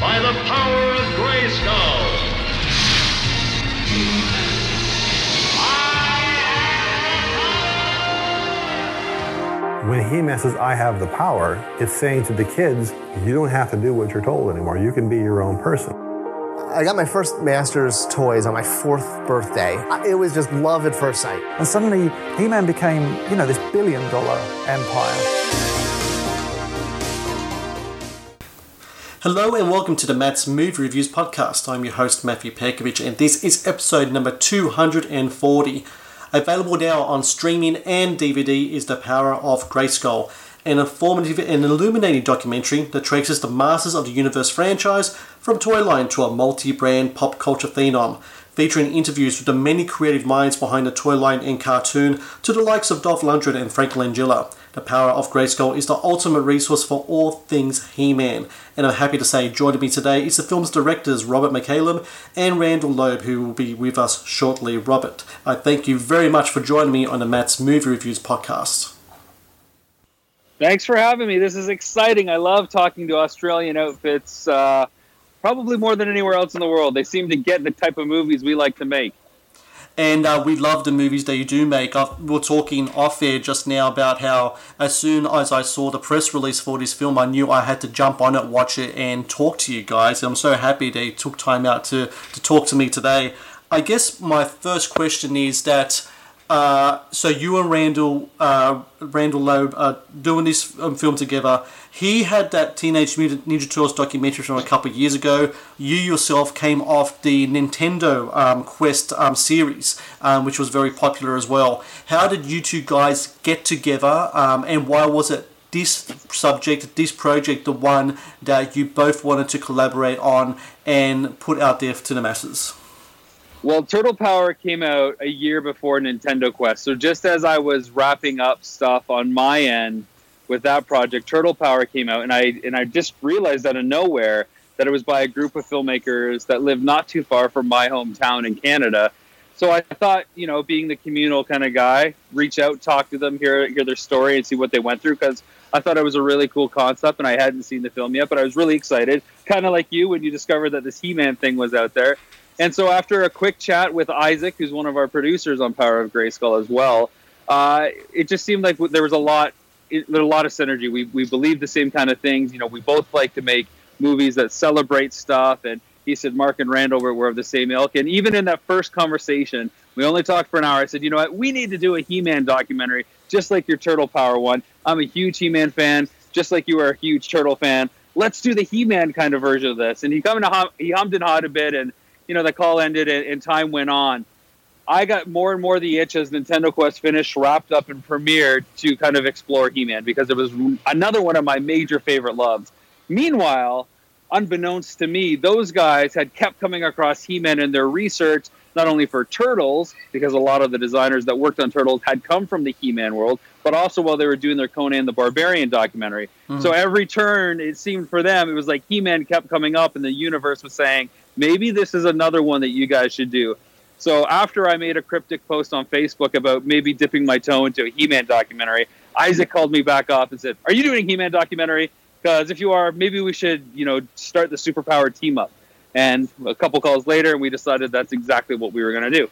by the power of Grayskull. When He-Man says, I have the power, it's saying to the kids, you don't have to do what you're told anymore. You can be your own person. I got my first Masters toys on my fourth birthday. It was just love at first sight. And suddenly, He Man became, you know, this billion dollar empire. Hello and welcome to the Matt's Movie Reviews podcast. I'm your host Matthew Perkovich and this is episode number 240. Available now on streaming and DVD is The Power of Grayskull, an informative and illuminating documentary that traces the Masters of the Universe franchise from toy line to a multi-brand pop culture phenom, featuring interviews with the many creative minds behind the toy line and cartoon to the likes of Dolph Lundgren and Frank Langella. The Power of Grayskull is the ultimate resource for all things He-Man, and I'm happy to say joining me today is the film's directors Robert McCallum and Randall Lobb, who will be with us shortly. Robert, I thank you very much for joining me on the Matt's Movie Reviews podcast. Thanks for having me. This is exciting. I love talking to Australian outfits, uh, probably more than anywhere else in the world. They seem to get the type of movies we like to make. And uh, we love the movies that you do make. I, we were talking off air just now about how, as soon as I saw the press release for this film, I knew I had to jump on it, watch it, and talk to you guys. I'm so happy they took time out to, to talk to me today. I guess my first question is that uh, so you and Randall uh, Randall Lobb are doing this um, film together. He had that Teenage Mutant Ninja Turtles documentary from a couple of years ago. You yourself came off the Nintendo um, Quest um, series, um, which was very popular as well. How did you two guys get together, um, and why was it this subject, this project, the one that you both wanted to collaborate on and put out there to the masses? Well, Turtle Power came out a year before Nintendo Quest. So just as I was wrapping up stuff on my end with that project, Turtle Power came out, and I and I just realized out of nowhere that it was by a group of filmmakers that live not too far from my hometown in Canada. So I thought, you know, being the communal kind of guy, reach out, talk to them, hear hear their story, and see what they went through because I thought it was a really cool concept, and I hadn't seen the film yet, but I was really excited, kind of like you when you discovered that this He-Man thing was out there. And so after a quick chat with Isaac, who's one of our producers on Power of Grayskull as well, uh, it just seemed like there was a lot, it, a lot of synergy. We we believe the same kind of things. You know, we both like to make movies that celebrate stuff. And he said Mark and Randall were, were of the same ilk. And even in that first conversation, we only talked for an hour. I said, you know what, we need to do a He-Man documentary, just like your Turtle Power one. I'm a huge He-Man fan, just like you are a huge Turtle fan. Let's do the He-Man kind of version of this. And he come and hum, he hummed and hawed a bit and you know, the call ended and, and, time went on. I got more and more the itch as Nintendo Quest finished, wrapped up, and premiered to kind of explore He Man because it was another one of my major favorite loves. Meanwhile, unbeknownst to me, those guys had kept coming across He Man in their research, not only for Turtles, because a lot of the designers that worked on Turtles had come from the He Man world, but also while they were doing their Conan the Barbarian documentary. Mm. So every turn, it seemed for them, it was like He Man kept coming up, and the universe was saying, maybe this is another one that you guys should do. So after I made a cryptic post on Facebook about maybe dipping my toe into a He-Man documentary, Isaac called me back up and said, "Are you doing a He-Man documentary? Because if you are, maybe we should, you know, start the superpower team up." And a couple calls later, we decided that's exactly what we were going to do.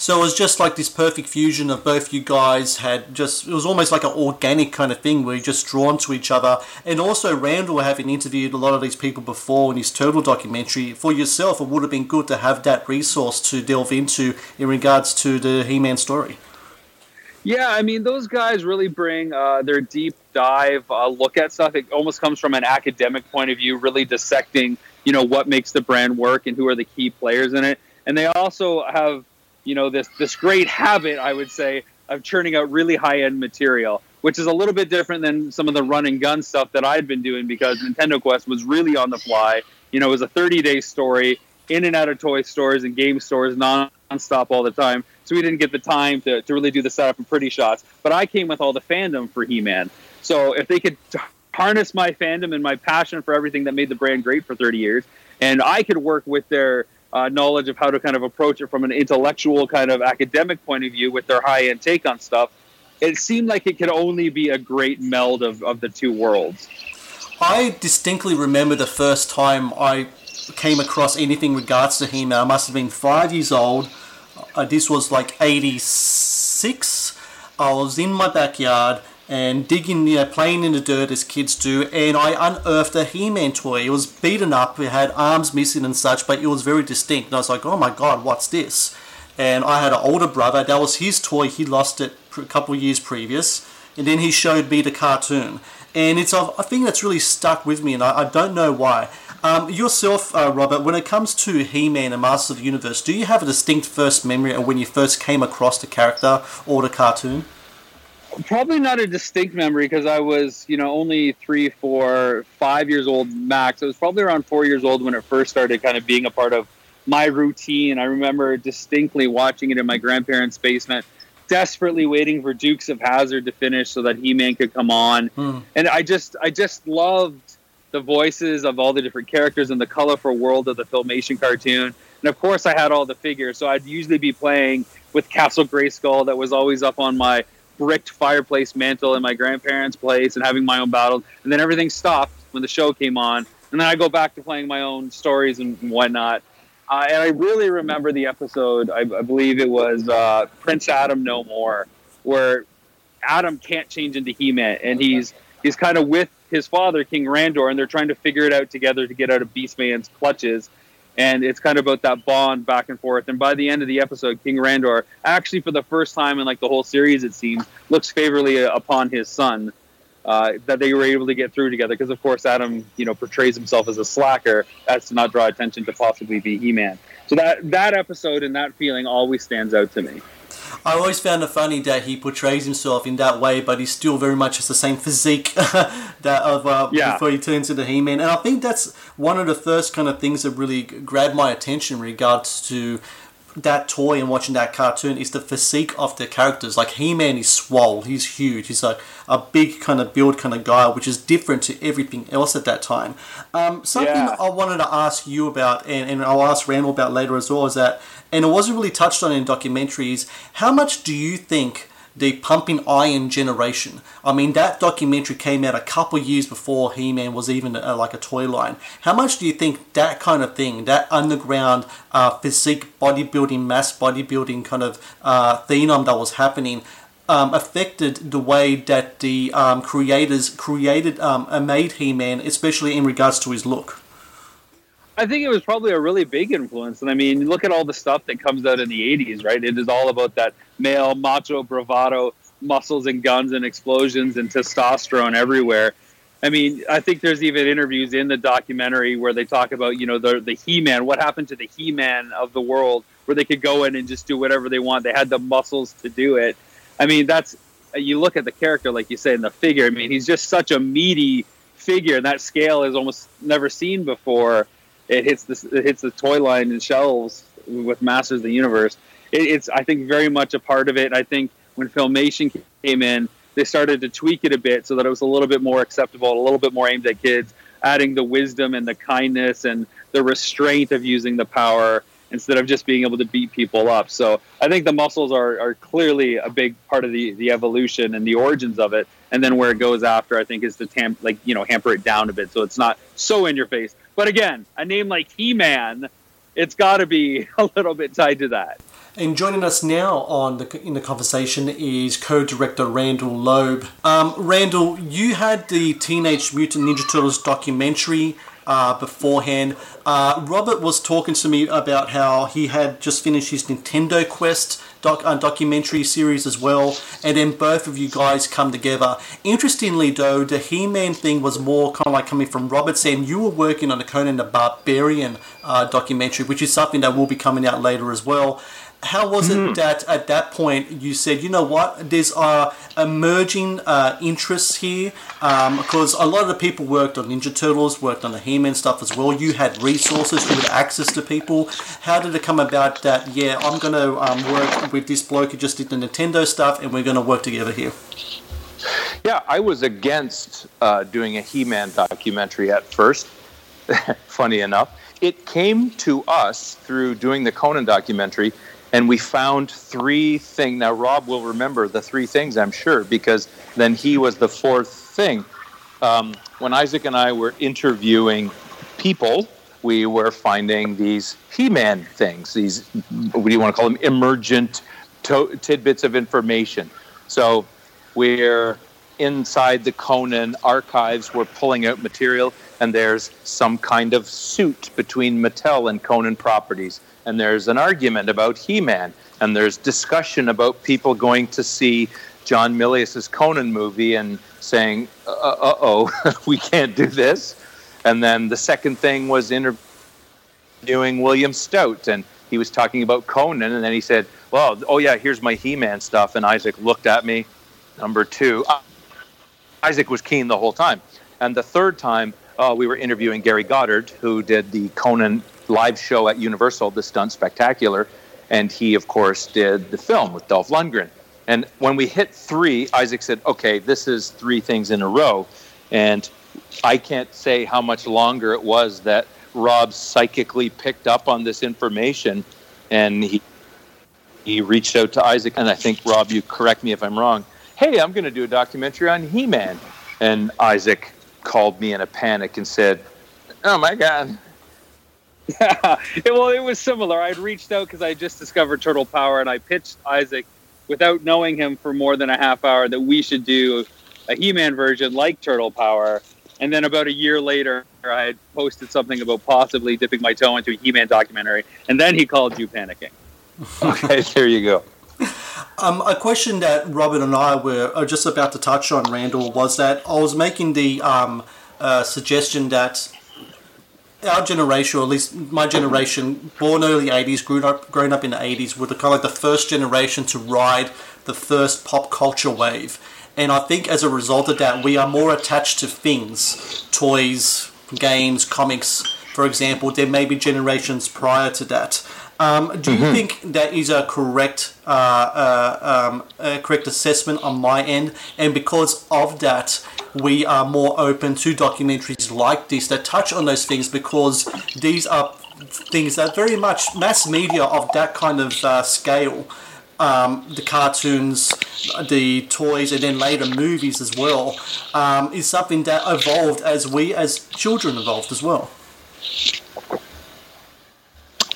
So it was just like this perfect fusion of both you guys had just, it was almost like an organic kind of thing where you're just drawn to each other. And also, Randall, having interviewed a lot of these people before in his Turtle documentary, for yourself, it would have been good to have that resource to delve into in regards to the He Man story. Yeah, I mean, those guys really bring uh, their deep dive uh, look at stuff. It almost comes from an academic point of view, really dissecting, you know, what makes the brand work and who are the key players in it. And they also have you know this this great habit I would say of churning out really high end material, which is a little bit different than some of the run and gun stuff that I'd been doing because Nintendo Quest was really on the fly. You know, it was a 30 day story in and out of toy stores and game stores non-stop all the time. So we didn't get the time to, to really do the setup and pretty shots. But I came with all the fandom for He-Man. So if they could harness my fandom and my passion for everything that made the brand great for 30 years, and I could work with their uh, knowledge of how to kind of approach it from an intellectual kind of academic point of view with their high end take on stuff, it seemed like it could only be a great meld of, of the two worlds. I distinctly remember the first time I came across anything regards to He-Man. I must have been five years old. Uh, this was like 86. I was in my backyard and digging, you know, playing in the dirt as kids do, and I unearthed a He-Man toy. It was beaten up, it had arms missing and such, but it was very distinct. And I was like, oh my god, what's this? And I had an older brother, that was his toy, he lost it a couple years previous, and then he showed me the cartoon. And it's a, thing that's really stuck with me, and I, I don't know why. Um, yourself, uh, Robert, when it comes to He-Man and Masters of the Universe, do you have a distinct first memory of when you first came across the character or the cartoon? Probably not a distinct memory because I was, you know, only three, four, five years old max. I was probably around four years old when it first started kind of being a part of my routine. I remember distinctly watching it in my grandparents' basement, desperately waiting for Dukes of Hazzard to finish so that He-Man could come on. Hmm. And I just, I just loved the voices of all the different characters and the colorful world of the filmation cartoon. And of course, I had all the figures, so I'd usually be playing with Castle Grayskull that was always up on my bricked fireplace mantle in my grandparents' place and having my own battles. And then everything stopped when the show came on. And then I go back to playing my own stories and whatnot. Uh, and I really remember the episode, I, I believe it was uh, Prince Adam No More, where Adam can't change into He Man. And he's, he's kind of with his father, King Randor, and they're trying to figure it out together to get out of Beastman's clutches. And it's kind of about that bond back and forth. And by the end of the episode, King Randor, actually for the first time in like the whole series, it seems, looks favorably upon his son. Uh, that they were able to get through together because, of course, Adam, you know, portrays himself as a slacker as to not draw attention to possibly be He-Man. So that that episode and that feeling always stands out to me. I always found it funny that he portrays himself in that way, but he's still very much has the same physique that of uh, Yeah. before he turns into He-Man. And I think that's one of the first kind of things that really grabbed my attention in regards to that toy and watching that cartoon is the physique of the characters. Like He-Man is swole, he's huge, he's a, a big kind of build kind of guy, which is different to everything else at that time. Um, something Yeah. I wanted to ask you about, and, and I'll ask Randall about later as well, is that, and it wasn't really touched on in documentaries, how much do you think the Pumping Iron generation, I mean, that documentary came out a couple years before He Man was even uh, like a toy line. How much do you think that kind of thing, that underground uh, physique bodybuilding, mass bodybuilding kind of uh, phenom that was happening? Um, affected the way that the um, creators created um, and made He-Man, especially in regards to his look. I think it was probably a really big influence. And I mean, look at all the stuff that comes out in the 80s, right? It is all about that male macho bravado, muscles and guns and explosions and testosterone everywhere. I mean, I think there's even interviews in the documentary where they talk about, you know, the the He-Man, what happened to the He-Man of the world where they could go in and just do whatever they want. They had the muscles to do it. I mean, that's you look at the character like you say in the figure. I mean, he's just such a meaty figure and that scale is almost never seen before it hits the it hits the toy line and shelves with Masters of the Universe. It, it's I think very much a part of it. I think when Filmation came in, they started to tweak it a bit so that it was a little bit more acceptable, a little bit more aimed at kids, adding the wisdom and the kindness and the restraint of using the power instead of just being able to beat people up. So I think the muscles are, are clearly a big part of the, the evolution and the origins of it. And then where it goes after, I think, is to tam- like you know hamper it down a bit so it's not so in your face. But again, a name like He-Man, it's got to be a little bit tied to that. And joining us now on the in the conversation is co-director Randall Lobb. Um, Randall, you had the Teenage Mutant Ninja Turtles documentary uh, beforehand. Uh, Robert was talking to me about how he had just finished his Nintendo Quest doc, uh, documentary series as well, and then both of you guys come together. Interestingly, though, the He-Man thing was more kind of like coming from Robert saying you were working on the Conan the Barbarian uh, documentary, which is something that will be coming out later as well how was it that at that point you said, you know what, there's uh, emerging uh, interests here? Um, because a lot of the people worked on Ninja Turtles, worked on the He-Man stuff as well. You had resources, you had access to people. How did it come about that, yeah, I'm going to um, work with this bloke who just did the Nintendo stuff and we're going to work together here? Yeah, I was against uh, doing a He Man documentary at first. Funny enough, it came to us through doing the Conan documentary, and we found three things. Now, Rob will remember the three things, I'm sure, because then he was the fourth thing. Um, when Isaac and I were interviewing people, we were finding these He-Man things. These what do you want to call them? Emergent to- tidbits of information. So we're inside the Conan archives. We're pulling out material, and there's some kind of suit between Mattel and Conan Properties, and there's an argument about He-Man, and there's discussion about people going to see John Milius's Conan movie and saying, "Uh oh, we can't do this." And then the second thing was interviewing William Stout, and he was talking about Conan, and then he said, "Well, oh yeah, here's my He-Man stuff." And Isaac looked at me. Number two, uh, Isaac was keen the whole time. And the third time, uh, we were interviewing Gary Goddard, who did the Conan live show at Universal, the Stunt Spectacular, and he, of course, did the film with Dolph Lundgren. And when we hit three, Isaac said, "Okay, this is three things in a row," and I can't say how much longer it was that Rob psychically picked up on this information, and he he reached out to Isaac, and I think Rob, you correct me if I'm wrong. Hey, I'm going to do a documentary on He-Man, and Isaac called me in a panic and said, "Oh my God." Yeah, well, it was similar. I'd reached out because I just discovered Turtle Power, and I pitched Isaac without knowing him for more than a half hour that we should do a He-Man version like Turtle Power. And then about a year later, I had posted something about possibly dipping my toe into a He-Man documentary, and then he called you panicking. Okay, there you go. Um, a question that Robert and I were just about to touch on, Randall, was that I was making the um, uh, suggestion that our generation, or at least my generation, born early 80s, grew up, grown up in the 80s, were the kind of like the first generation to ride the first pop culture wave. And I think as a result of that, we are more attached to things, toys, games, comics, for example, than maybe generations prior to that. Um, do you think that is a correct, uh, uh, um, a correct assessment on my end? And because of that, we are more open to documentaries like this that touch on those things because these are things that very much mass media of that kind of uh, scale. Um, the cartoons, the toys, and then later movies as well, um, is something that evolved as we as children evolved as well.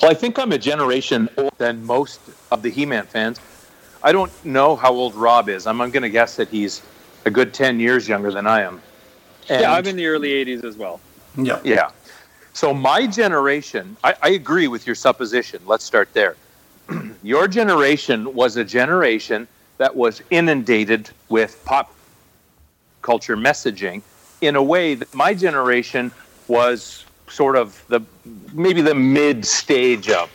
Well, I think I'm a generation older than most of the He-Man fans. I don't know how old Rob is. I'm, I'm going to guess that he's a good 10 years younger than I am. And- yeah, I'm in the early 80s as well. Yeah. Yeah. So my generation, I, I agree with your supposition. Let's start there. your generation was a generation that was inundated with pop culture messaging in a way that my generation was sort of the maybe the mid stage of.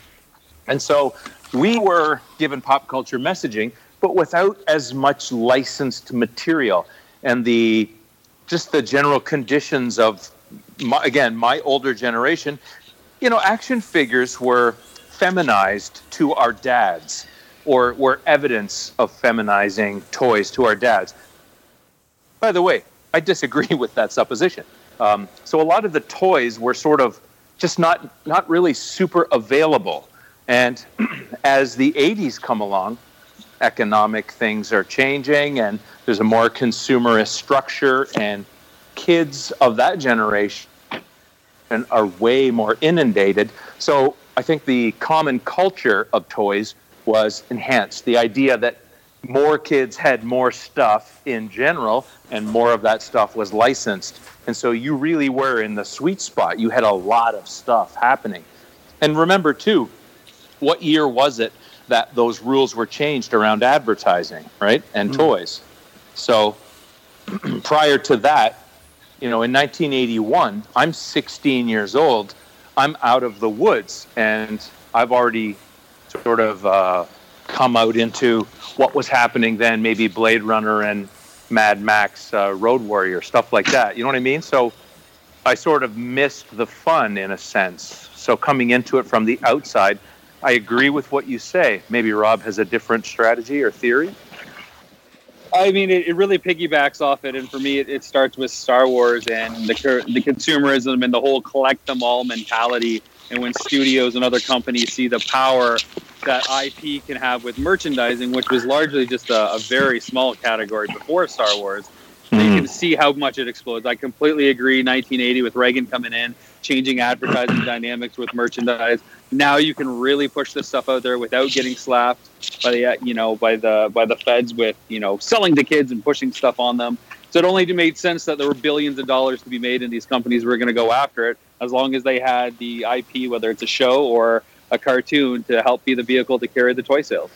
And so we were given pop culture messaging, but without as much licensed material. And the just the general conditions of my, again my older generation you know action figures were feminized to our dads or were evidence of feminizing toys to our dads. By the way i disagree with that supposition. Um, so a lot of the toys were sort of just not not really super available. And as the 80s come along economic things are changing and there's a more consumerist structure and kids of that generation are way more inundated. So i think the common culture of toys was enhanced. The idea that more kids had more stuff in general and more of that stuff was licensed. And so you really were in the sweet spot. You had a lot of stuff happening. And remember too what year was it that those rules were changed around advertising, right? And toys. So prior to that, you know, in 1981, I'm 16 years old. I'm out of the woods, and I've already sort of uh, come out into what was happening then, maybe Blade Runner and Mad Max, uh, Road Warrior, stuff like that. You know what I mean? So I sort of missed the fun in a sense. So coming into it from the outside, I agree with what you say. Maybe Rob has a different strategy or theory. I mean, it, it really piggybacks off it, and for me, it, it starts with Star Wars and the the consumerism and the whole collect them all mentality. And when studios and other companies see the power that IP can have with merchandising, which was largely just a, a very small category before Star Wars, So you hmm. can see how much it explodes. I completely agree. 1980 with Reagan coming in, changing advertising dynamics with merchandise. Now you can really push this stuff out there without getting slapped by the you know by the by the feds with you know selling to kids and pushing stuff on them. So it only made sense that there were billions of dollars to be made, and these companies were going to go after it as long as they had the IP, whether it's a show or a cartoon, to help be the vehicle to carry the toy sales.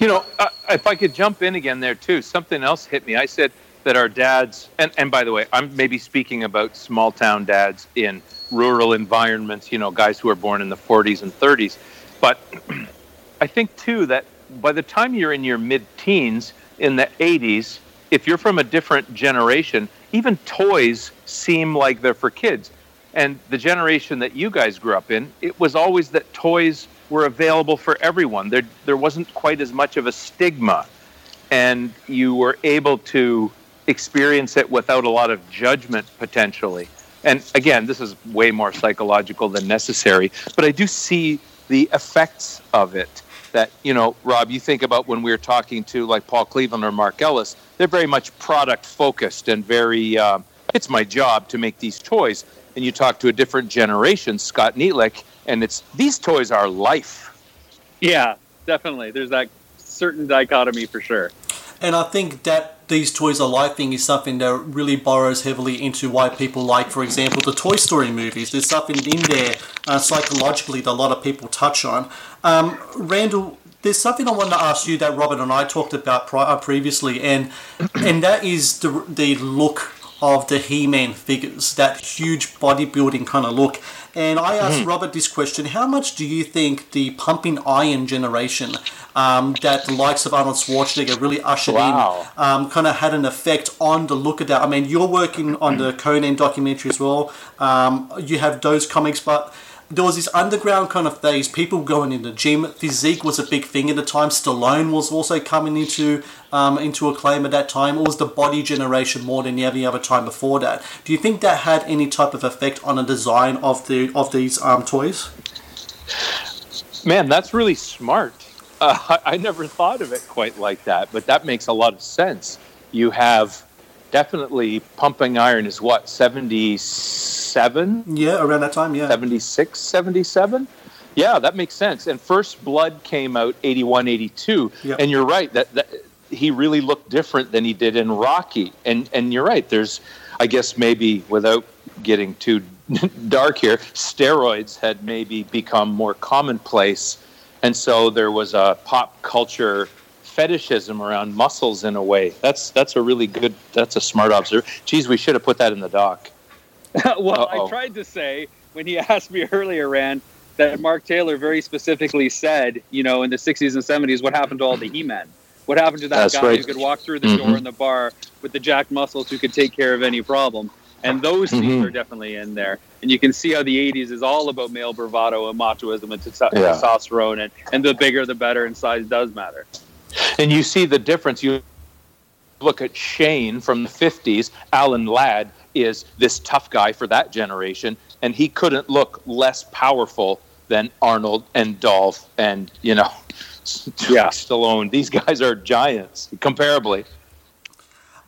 You know, uh, if I could jump in again there too, something else hit me. I said that our dads, and, and by the way, I'm maybe speaking about small town dads in rural environments, you know, guys who are born in the 40s and 30s. But I think too that by the time you're in your mid teens in the 80s, if you're from a different generation, even toys seem like they're for kids. And the generation that you guys grew up in, it was always that toys were available for everyone. There, there wasn't quite as much of a stigma, and you were able to experience it without a lot of judgment potentially. And again, this is way more psychological than necessary, but I do see the effects of it. That, you know, Rob, you think about when we were talking to like Paul Cleveland or Mark Ellis, they're very much product focused and very, uh, it's my job to make these toys. And you talk to a different generation, Scott Neitlich, and it's these toys are life. Yeah, definitely. There's that certain dichotomy for sure. And I think that these toys are life thing is something that really borrows heavily into why people like, for example, the Toy Story movies. There's something in there uh, psychologically that a lot of people touch on. Um, Randall, there's something I want to ask you that Robert and I talked about pri- uh, previously, and and that is the the look of the He-Man figures, that huge bodybuilding kind of look. And I asked Robert this question: How much do you think the pumping iron generation, um, that the likes of Arnold Schwarzenegger really ushered Wow. in, um, kind of had an effect on the look of that? I mean, you're working on the Conan documentary as well. Um, you have those comics, but there was this underground kind of phase. People going in the gym. Physique was a big thing at the time. Stallone was also coming into um, into acclaim at that time. It was the body generation more than any other time before that. Do you think that had any type of effect on the design of the of these um, toys? Man, that's really smart. Uh, I, I never thought of it quite like that, but that makes a lot of sense. You have definitely pumping iron is what, 77? Yeah, around that time. Yeah. 76, 77? Yeah, that makes sense. And First Blood came out 81, 82. Yep. And you're right, that, that he really looked different than he did in Rocky. And, and you're right, there's, I guess, maybe without getting too dark here, steroids had maybe become more commonplace. And so there was a pop culture fetishism around muscles in a way. That's that's a really good. That's a smart observation. Geez, we should have put that in the doc. well, Uh-oh. I tried to say when he asked me earlier, Rand, that Mark Taylor very specifically said, you know, in the 60s and 70s, what happened to all the He-Men? What happened to that That's guy right. who could walk through the Mhm. door in the bar with the jacked muscles who could take care of any problem? And those Mhm. scenes are definitely in there. And you can see how the 80s is all about male bravado and machoism and testo- Yeah. testosterone. And, and the bigger, the better, and size does matter. And you see the difference. You look at Shane from the 50s, Alan Ladd is this tough guy for that generation, and he couldn't look less powerful than Arnold and Dolph and, you know, Yeah. Stallone. These guys are giants, comparably.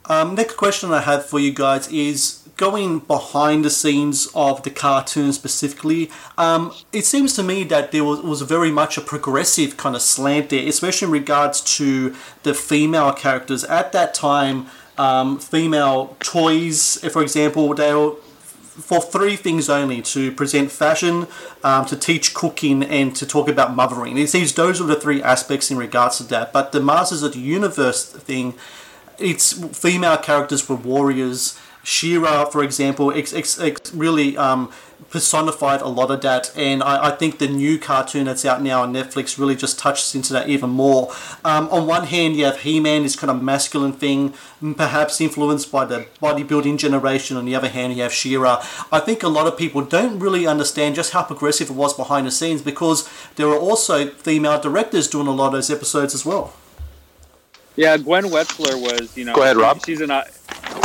Um, next question I have for you guys is going behind the scenes of the cartoon specifically. Um, it seems to me that there was, was very much a progressive kind of slant there, especially in regards to the female characters. At that time, um, female toys, for example, they were for three things only to present fashion, um, to teach cooking, and to talk about mothering. It seems those are the three aspects in regards to that. But the Masters of the Universe thing, it's female characters were warriors. She-Ra, for example, ex, ex, ex really um, personified a lot of that, and I, I think the new cartoon that's out now on Netflix really just touches into that even more. Um, on one hand, you have He-Man, this kind of masculine thing, perhaps influenced by the bodybuilding generation. On the other hand, you have She-Ra. I think a lot of people don't really understand just how progressive it was behind the scenes because there are also female directors doing a lot of those episodes as well. Yeah, Gwen Wetzler was, you know, Go ahead, Rob. she's an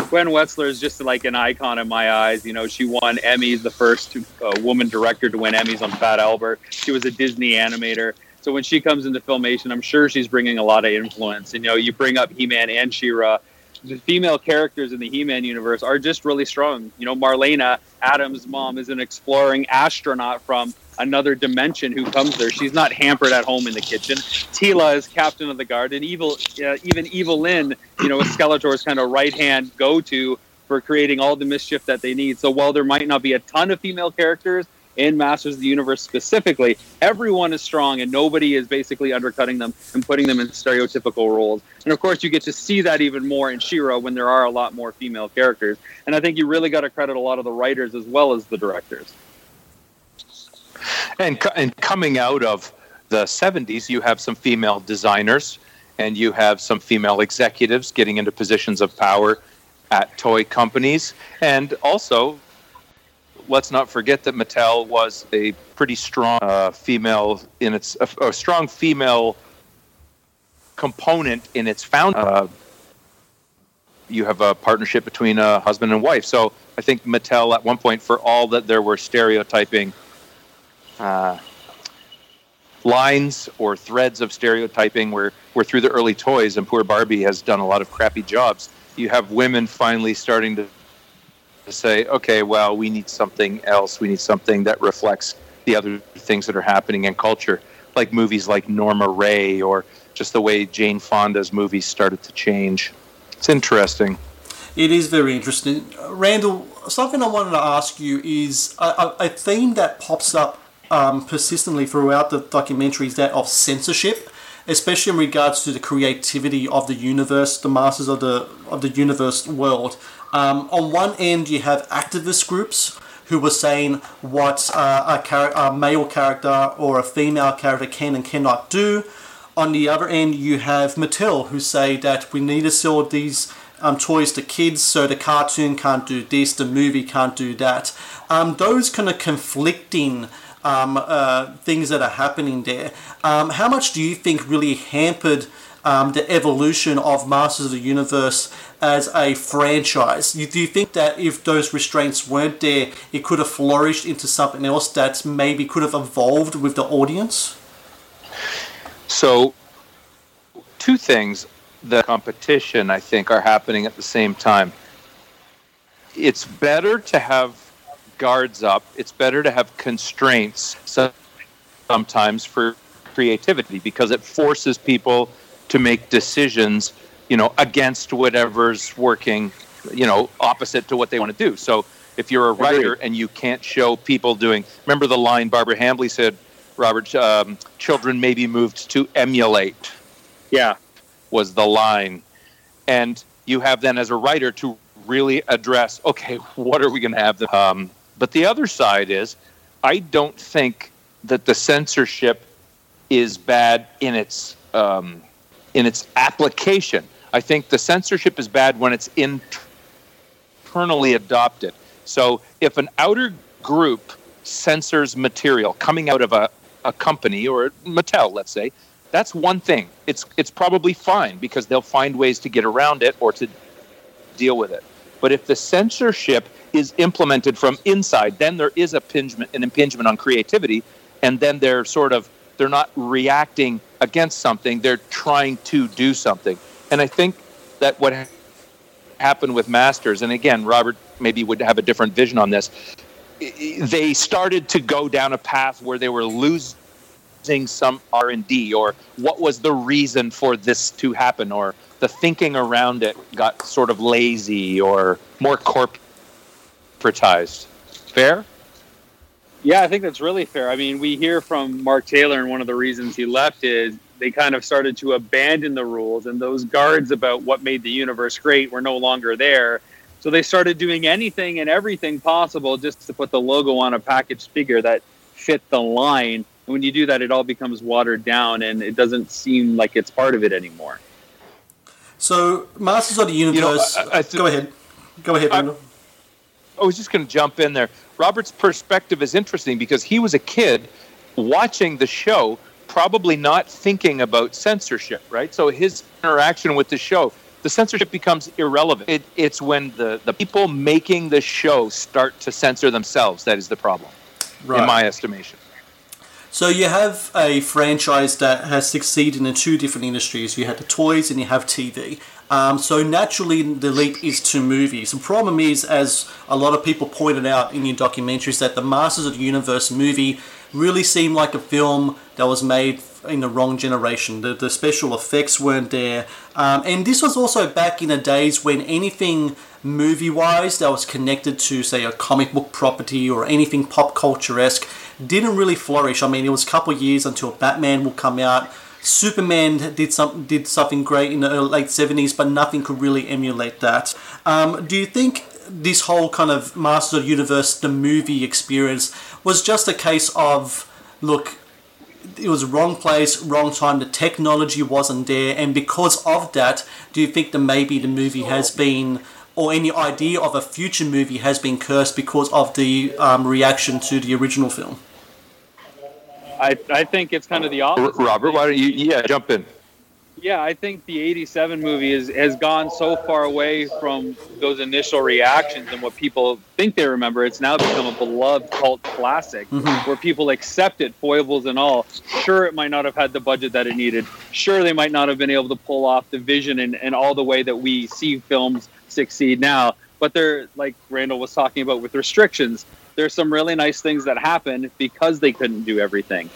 Gwen Wetzler is just like an icon in my eyes. You know, she won Emmys, the first uh, woman director to win Emmys on Fat Albert. She was a Disney animator. So when she comes into filmation, I'm sure she's bringing a lot of influence. And you know, you bring up He-Man and She-Ra. the female characters in the He-Man universe are just really strong. You know, Marlena Adams' mom is an exploring astronaut from another dimension who comes there. She's not hampered at home in the kitchen. Teela is captain of the guard, and evil, uh, even Evil-Lyn, you know, Skeletor's kind of right hand go-to for creating all the mischief that they need. So while there might not be a ton of female characters, in Masters of the Universe specifically, everyone is strong and nobody is basically undercutting them and putting them in stereotypical roles. And of course, you get to see that even more in She-Ra when there are a lot more female characters. And I think you really got to credit a lot of the writers as well as the directors. And, and coming out of the 70s, you have some female designers and you have some female executives getting into positions of power at toy companies. And also, let's not forget that Mattel was a pretty strong uh, female in its a, a, strong female component in its found. Uh, you have a partnership between a husband and wife. So I think Mattel at one point, for all that there were stereotyping uh, lines or threads of stereotyping, where where through the early toys, and poor Barbie has done a lot of crappy jobs. You have women finally starting to say, okay, well, we need something else. We need something that reflects the other things that are happening in culture, like movies like Norma Rae or just the way Jane Fonda's movies started to change. It's interesting. It is very interesting. Randall, something I wanted to ask you is a, a theme that pops up um, persistently throughout the documentary is that of censorship, especially in regards to the creativity of the universe, the masters of the of the universe world. Um, on one end, you have activist groups who were saying what uh, a, char- a male character or a female character can and cannot do. On the other end, you have Mattel who say that we need to sell these um, toys to kids, so the cartoon can't do this, the movie can't do that. Um, those kind of conflicting um, uh, things that are happening there. Um, how much do you think really hampered um, the evolution of Masters of the Universe as a franchise. You, do you think that if those restraints weren't there, it could have flourished into something else that maybe could have evolved with the audience? So, two things. The competition, I think, are happening at the same time. It's better to have guards up, it's better to have constraints sometimes for creativity because it forces people to make decisions, you know, against whatever's working, you know, opposite to what they want to do. So if you're a writer and you can't show people doing, remember the line Barbara Hambly said, Robert, um, children may be moved to emulate. Yeah. Was the line. And you have then as a writer to really address, okay, what are we going to have? The, um, but the other side is, I don't think that the censorship is bad in its um, in its application. I think the censorship is bad when it's internally adopted. So if an outer group censors material coming out of a, a company or Mattel, let's say, that's one thing. It's it's probably fine because they'll find ways to get around it or to deal with it. But if the censorship is implemented from inside, then there is a impingement, an impingement on creativity, and then they're sort of they're not reacting against something, they're trying to do something. And I think that what happened with Masters, and again, Robert maybe would have a different vision on this, they started to go down a path where they were losing some R&D or what was the reason for this to happen or the thinking around it got sort of lazy or more corporatized. Fair? Yeah, I think that's really fair. I mean, we hear from Mark Taylor, and one of the reasons he left is they kind of started to abandon the rules, and those guards about what made the universe great were no longer there. So they started doing anything and everything possible just to put the logo on a packaged figure that fit the line. And when you do that, it all becomes watered down, and it doesn't seem like it's part of it anymore. So, Masters of the Universe. You know, I, I th- go ahead. Go ahead, I, I was just going to jump in there. Robert's perspective is interesting because he was a kid watching the show, probably not thinking about censorship, right? So his interaction with the show, the censorship becomes irrelevant. It, it's when the, the people making the show start to censor themselves that is the problem, right. in my estimation. So you have a franchise that has succeeded in two different industries. You have the toys and you have TV. Um, so naturally, the leap is to movies. The problem is, as a lot of people pointed out in your documentaries, that the Masters of the Universe movie really seemed like a film that was made in the wrong generation. The, the special effects weren't there. Um, and this was also back in the days when anything movie wise that was connected to, say, a comic book property or anything pop culture esque didn't really flourish. I mean, it was a couple of years until Batman will come out. Superman did some did something great in the late seventies, but nothing could really emulate that. Um, do you think this whole kind of Master of the Universe, the movie experience, was just a case of look, it was wrong place, wrong time. The technology wasn't there, and because of that, do you think that maybe the movie has been, or any idea of a future movie has been cursed because of the um, reaction to the original film? I, I think it's kind of the opposite. Robert, why don't you? Yeah, jump in. Yeah, I think the 87 movie is, has gone so far away from those initial reactions and what people think they remember. It's now become a beloved cult classic where people accept it, foibles and all. Sure, it might not have had the budget that it needed. Sure, they might not have been able to pull off the vision and, and all the way that we see films succeed now. But they're, like Randall was talking about with restrictions, there's some really nice things that happen because they couldn't do everything.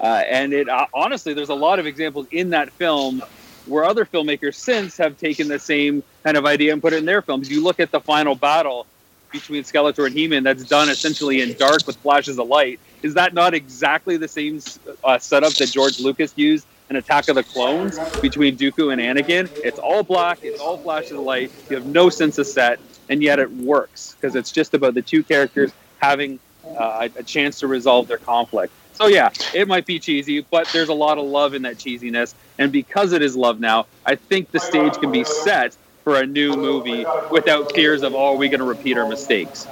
Uh, and it uh, honestly, there's a lot of examples in that film where other filmmakers since have taken the same kind of idea and put it in their films. You look at the final battle between Skeletor and He-Man that's done essentially in dark with flashes of light. Is that not exactly the same uh, setup that George Lucas used in Attack of the Clones between Dooku and Anakin? It's all black, it's all flashes of light. You have no sense of set, and yet it works because it's just about the two characters having uh, a chance to resolve their conflict. So yeah, it might be cheesy, but there's a lot of love in that cheesiness, and because it is love now, I think the stage can be set for a new movie without fears of, oh, are we going to repeat our mistakes?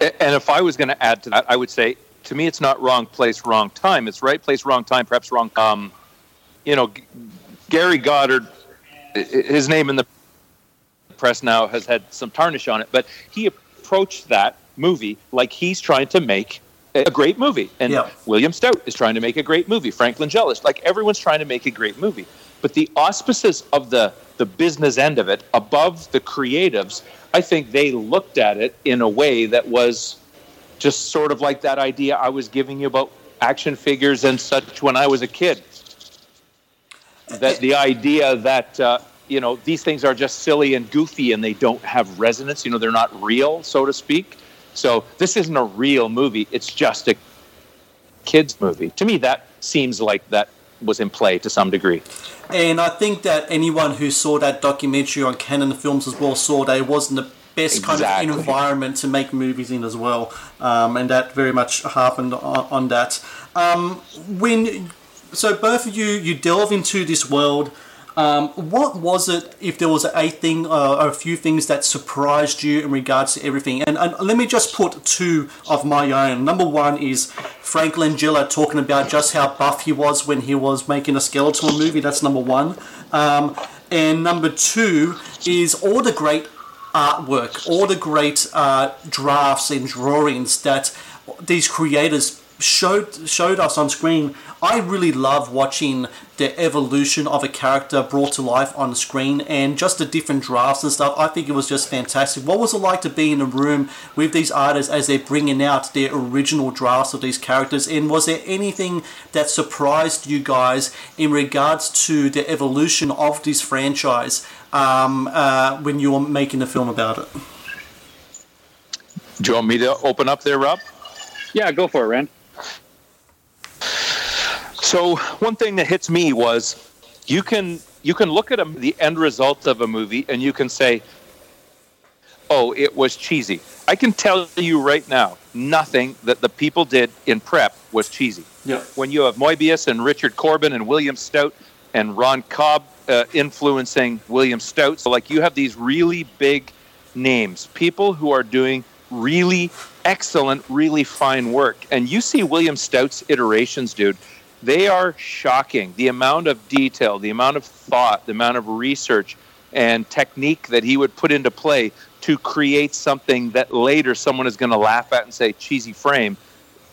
And if I was going to add to that, I would say to me, it's not wrong place, wrong time. It's right place, wrong time, perhaps wrong. Um, you know, G- Gary Goddard, his name in the press now has had some tarnish on it, but he approached that movie like he's trying to make a great movie. And Yeah. William Stout is trying to make a great movie. Frank Langella, like everyone's trying to make a great movie. But the auspices of the the business end of it, above the creatives, I think they looked at it in a way that was just sort of like that idea I was giving you about action figures and such when I was a kid. That the idea that uh, you know these things are just silly and goofy and they don't have resonance. You know, they're not real, so to speak. So this isn't a real movie. It's just a kids movie. To me, that seems like that was in play to some degree. And I think that anyone who saw that documentary on Cannon Films as well saw that it wasn't the best kind of environment to make movies in as well, um, and that very much happened on, on that. Um, when so both of you you delve into this world. Um, what was it, if there was a thing uh, or a few things that surprised you in regards to everything? And, and let me just put two of my own. Number one is Frank Langella talking about just how buff he was when he was making a Skeletor movie. That's number one. Um, and number two is all the great artwork, all the great uh, drafts and drawings that these creators showed showed us on screen. I really love watching the evolution of a character brought to life on screen and just the different drafts and stuff. I think it was just fantastic. What was it like to be in a room with these artists as they're bringing out their original drafts of these characters? And was there anything that surprised you guys in regards to the evolution of this franchise um, uh, when you were making a film about it? Do you want me to open up there, Rob? Yeah, go for it, Rand. So one thing that hits me was you can you can look at a, the end result of a movie and you can say, "Oh, it was cheesy." I can tell you right now, nothing that the people did in prep was cheesy. Yeah. When you have Moebius and Richard Corbin and William Stout and Ron Cobb uh, influencing William Stout, so like you have these really big names, people who are doing really excellent, really fine work, and you see William Stout's iterations, dude they are shocking. The amount of detail, the amount of thought, the amount of research and technique that he would put into play to create something that later someone is going to laugh at and say cheesy frame.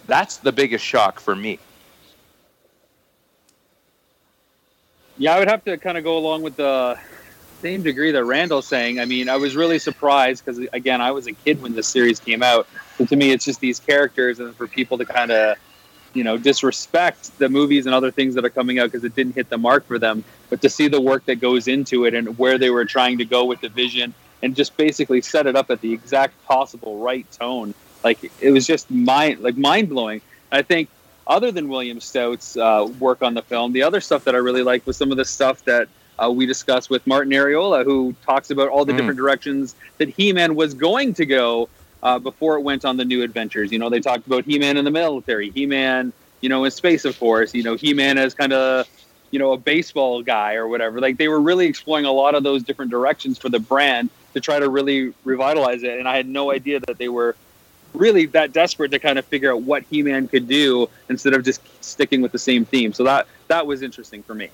That's the biggest shock for me. Yeah, I would have to kind of go along with the same degree that Randall's saying. I mean, I was really surprised because, again, I was a kid when this series came out. So to me, it's just these characters, and for people to kind of, you know, disrespect the movies and other things that are coming out because it didn't hit the mark for them. But to see the work that goes into it and where they were trying to go with the vision and just basically set it up at the exact possible right tone, like it was just mind like mind blowing. I think other than William Stout's uh, work on the film, the other stuff that I really liked was some of the stuff that uh, we discussed with Martin Arriola, who talks about all the Mm. different directions that He-Man was going to go uh, before it went on the new adventures. You know, they talked about He-Man in the military, He-Man, you know, in space, of course. You know, He-Man as kind of, you know, a baseball guy or whatever. Like they were really exploring a lot of those different directions for the brand to try to really revitalize it. And I had no idea that they were really that desperate to kind of figure out what He-Man could do instead of just sticking with the same theme. So that that was interesting for me.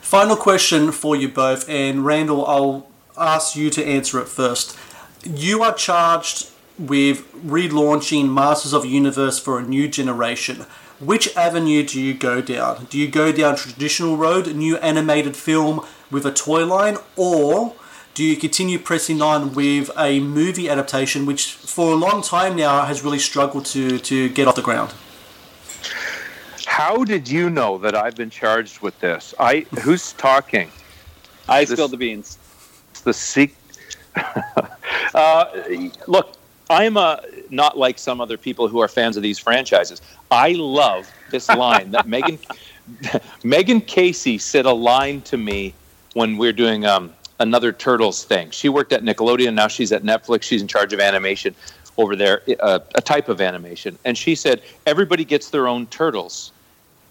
Final question for you both, and Randall, I'll ask you to answer it first. You are charged with relaunching Masters of the Universe for a new generation. Which avenue do you go down? Do you go down traditional road, a new animated film with a toy line, or do you continue pressing on with a movie adaptation, which for a long time now has really struggled to, to get off the ground? How did you know that I've been charged with this? I who's talking? I This- spilled the beans. It's the seek. uh, look, I'm a, not like some other people who are fans of these franchises. I love this line that Megan Megan Casey said a line to me when we are doing um, another Turtles thing. She worked at Nickelodeon. Now she's at Netflix. She's in charge of animation over there, uh, a type of animation. And she said everybody gets their own turtles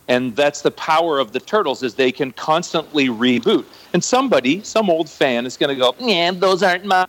and that's the power of the turtles is they can constantly reboot. And somebody some old fan is going to go yeah those aren't my,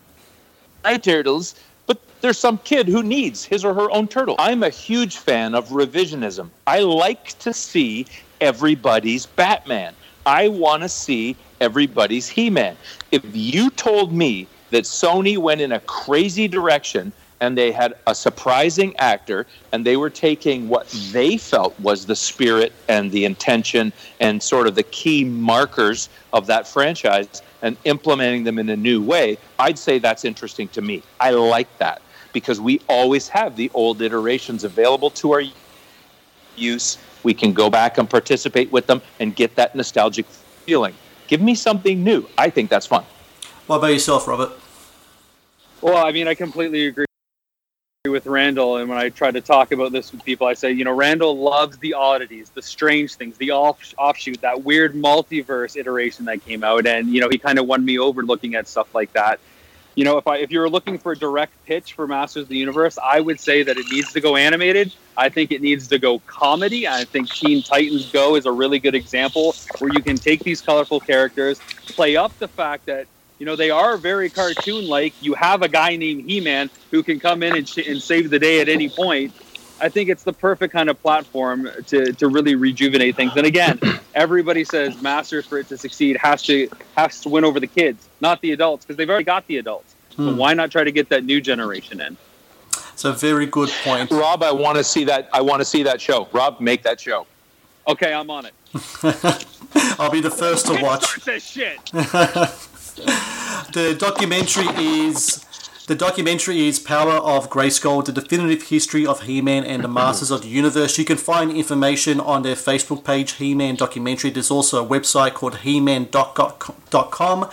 my turtles. But there's some kid who needs his or her own turtle. I'm a huge fan of revisionism. I like to see everybody's batman. I want to see everybody's he-man. If you told me that sony went in a crazy direction and they had a surprising actor and they were taking what they felt was the spirit and the intention and sort of the key markers of that franchise and implementing them in a new way. I'd say that's interesting to me. I like that because we always have the old iterations available to our use. We can go back and participate with them and get that nostalgic feeling. Give me something new. I think that's fun. What about yourself, Robert? Well, I mean, I completely agree with Randall. And when I try to talk about this with people, I say, you know, Randall loves the oddities, the strange things, the off- offshoot, that weird multiverse iteration that came out. And, you know, he kind of won me over looking at stuff like that. You know, if I if you were looking for a direct pitch for Masters of the Universe, I would say that it needs to go animated. I think it needs to go comedy. I think Teen Titans Go is a really good example where you can take these colorful characters, play up the fact that you know they are very cartoon like. You have a guy named He Man who can come in and, sh- and save the day at any point. I think it's the perfect kind of platform to, to really rejuvenate things. And again, everybody says Masters for it to succeed has to has to win over the kids, not the adults, because they've already got the adults. So hmm. why not try to get that new generation in? It's a very good point. rob i want to see that i want to see that show rob make that show Okay, I'm on it. I'll be the first to watch. Start this shit. The documentary is the documentary is Power of Grayskull: The Definitive History of He-Man and the Masters of the Universe. You can find information on their Facebook page, He-Man Documentary. There's also a website called He-Man.com.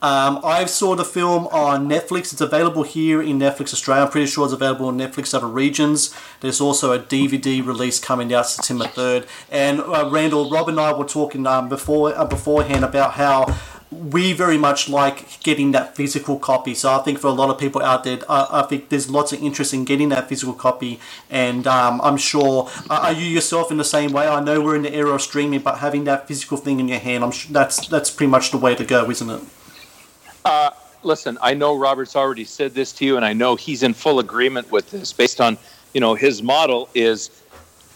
Um, I saw the film on Netflix. It's available here in Netflix Australia. I'm pretty sure it's available on Netflix other regions. There's also a DVD release coming out September 3rd. And uh, Randall, Rob, and I were talking um, before uh, beforehand about how we very much like getting that physical copy. So I think for a lot of people out there, uh, I think there's lots of interest in getting that physical copy. And um, I'm sure, uh, are you yourself in the same way? I know we're in the era of streaming, but having that physical thing in your hand, I'm sure that's that's pretty much the way to go, isn't it? listen, I know Robert's already said this to you, and I know he's in full agreement with this based on, you know, his model is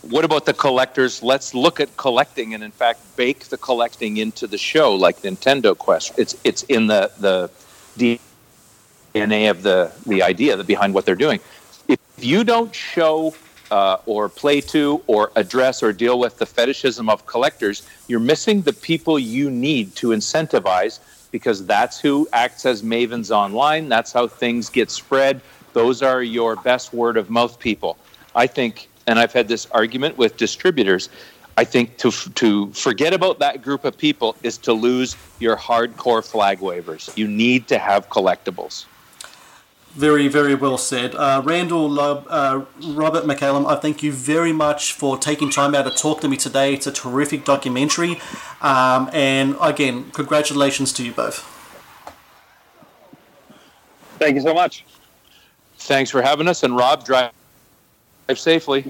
what about the collectors? Let's look at collecting and in fact bake the collecting into the show like Nintendo Quest. It's it's in the the DNA of the the idea that behind what they're doing. If you don't show uh, or play to or address or deal with the fetishism of collectors, you're missing the people you need to incentivize because that's who acts as mavens online. That's how things get spread. Those are your best word of mouth people. I think, and I've had this argument with distributors. I think to to forget about that group of people is to lose your hardcore flag wavers. You need to have collectibles. Very, very well said. Uh, Randall, Lobb, uh, Robert McCallum, I thank you very much for taking time out to talk to me today. It's a terrific documentary. Um, and again, congratulations to you both. Thank you so much. Thanks for having us. And Rob, drive safely.